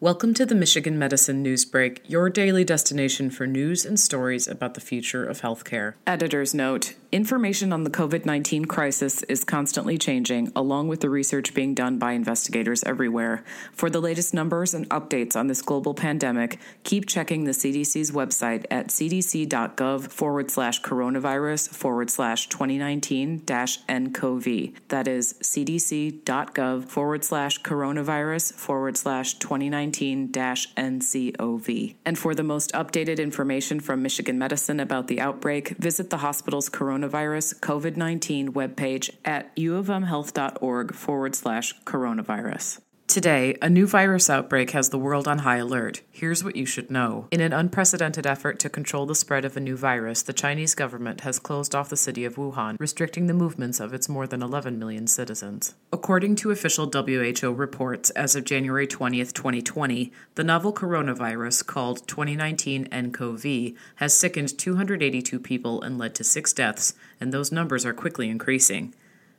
Welcome to the Michigan Medicine News Break, your daily destination for news and stories about the future of healthcare. Editor's note Information on the COVID 19 crisis is constantly changing, along with the research being done by investigators everywhere. For the latest numbers and updates on this global pandemic, keep checking the CDC's website at cdc.gov forward slash coronavirus forward slash 2019 NCOV. That is cdc.gov forward slash coronavirus forward slash 2019 NCOV. And for the most updated information from Michigan Medicine about the outbreak, visit the hospital's coronavirus coronavirus COVID 19 webpage at uofmhealth.org forward slash coronavirus. Today, a new virus outbreak has the world on high alert. Here's what you should know. In an unprecedented effort to control the spread of a new virus, the Chinese government has closed off the city of Wuhan, restricting the movements of its more than 11 million citizens. According to official WHO reports, as of January 20th, 2020, the novel coronavirus called 2019 nCoV has sickened 282 people and led to six deaths, and those numbers are quickly increasing.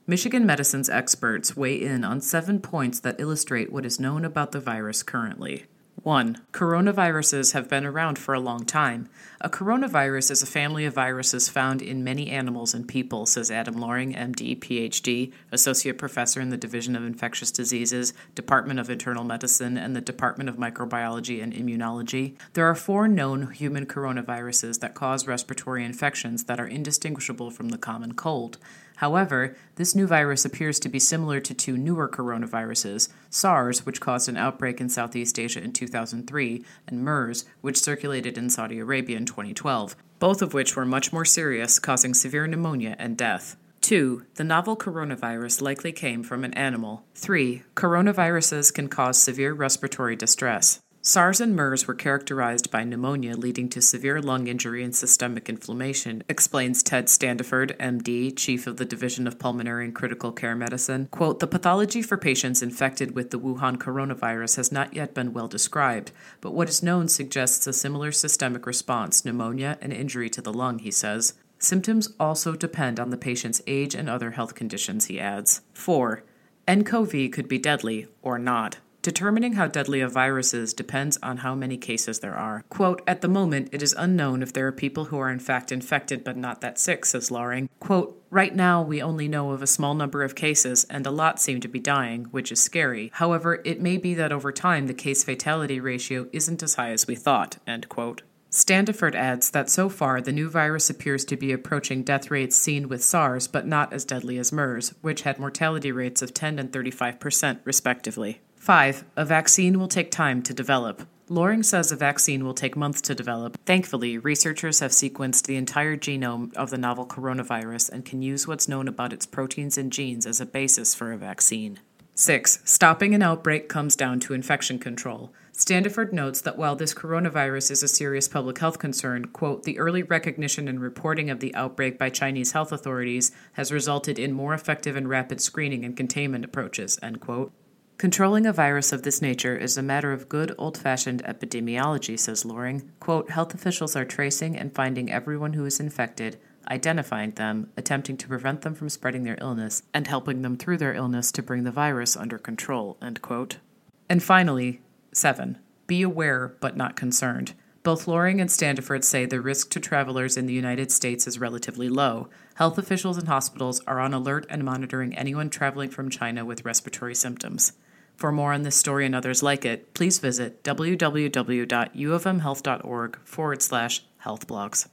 Michigan Medicine's experts weigh in on seven points that illustrate what is known about the virus currently. 1. Coronaviruses have been around for a long time. A coronavirus is a family of viruses found in many animals and people, says Adam Lauring, MD, PhD, Associate Professor in the Division of Infectious Diseases, Department of Internal Medicine, and the Department of Microbiology and Immunology. There are four known human coronaviruses that cause respiratory infections that are indistinguishable from the common cold. However, this new virus appears to be similar to two newer coronaviruses SARS, which caused an outbreak in Southeast Asia in 2003, and MERS, which circulated in Saudi Arabia in 2012, both of which were much more serious, causing severe pneumonia and death. 2. The novel coronavirus likely came from an animal. 3. Coronaviruses can cause severe respiratory distress. SARS and MERS were characterized by pneumonia leading to severe lung injury and systemic inflammation, explains Ted Standiford, MD, Chief of the Division of Pulmonary and Critical Care Medicine. Quote, the pathology for patients infected with the Wuhan coronavirus has not yet been well described, but what is known suggests a similar systemic response, pneumonia and injury to the lung, he says. Symptoms also depend on the patient's age and other health conditions, he adds. 4. nCoV could be deadly or not. Determining how deadly a virus is depends on how many cases there are. Quote, At the moment, it is unknown if there are people who are in fact infected but not that sick, says Lauring. Quote, Right now, we only know of a small number of cases, and a lot seem to be dying, which is scary. However, it may be that over time the case fatality ratio isn't as high as we thought. End quote. Standiford adds that so far the new virus appears to be approaching death rates seen with SARS, but not as deadly as MERS, which had mortality rates of 10 and 35%, respectively. 5. A vaccine will take time to develop. Lauring says a vaccine will take months to develop. Thankfully, researchers have sequenced the entire genome of the novel coronavirus and can use what's known about its proteins and genes as a basis for a vaccine. 6. Stopping an outbreak comes down to infection control. Standiford notes that while this coronavirus is a serious public health concern, quote, the early recognition and reporting of the outbreak by Chinese health authorities has resulted in more effective and rapid screening and containment approaches, end quote. Controlling a virus of this nature is a matter of good old fashioned epidemiology, says Lauring. Quote, health officials are tracing and finding everyone who is infected, identifying them, attempting to prevent them from spreading their illness, and helping them through their illness to bring the virus under control. End quote. And finally, 7. Be aware but not concerned. Both Lauring and Standiford say the risk to travelers in the United States is relatively low. Health officials and hospitals are on alert and monitoring anyone traveling from China with respiratory symptoms. For more on this story and others like it, please visit www.uofmhealth.org forward slash health blogs.